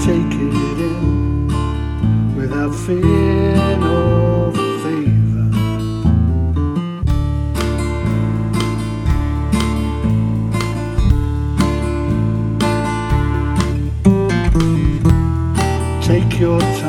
take it in without fear or favor. Take your time.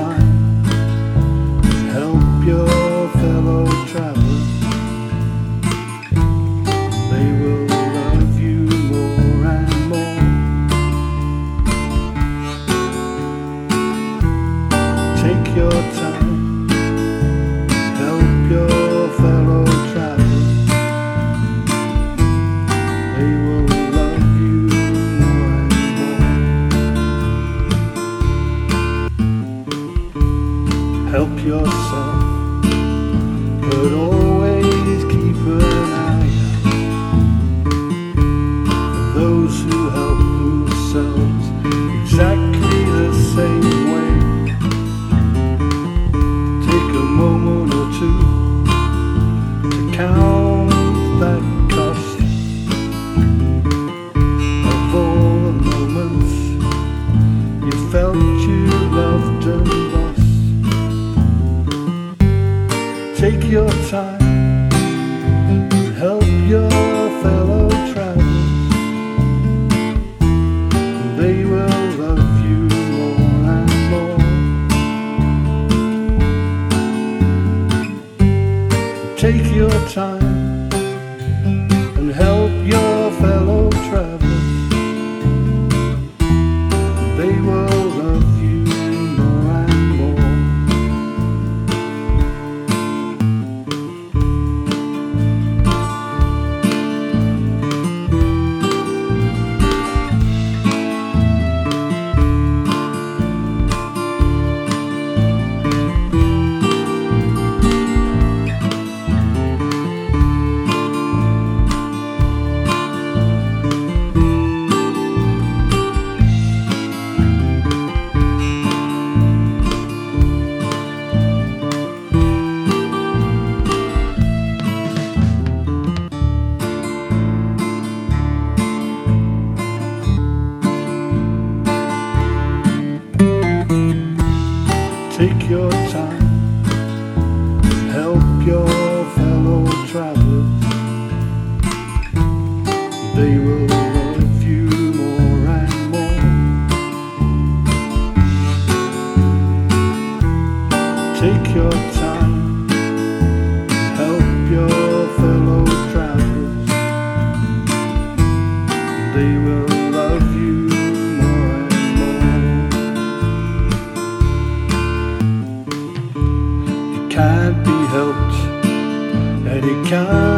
Dios. take your time and help your fellow travelers. They will love you more and more. Take your time and help your fellow travelers. 켜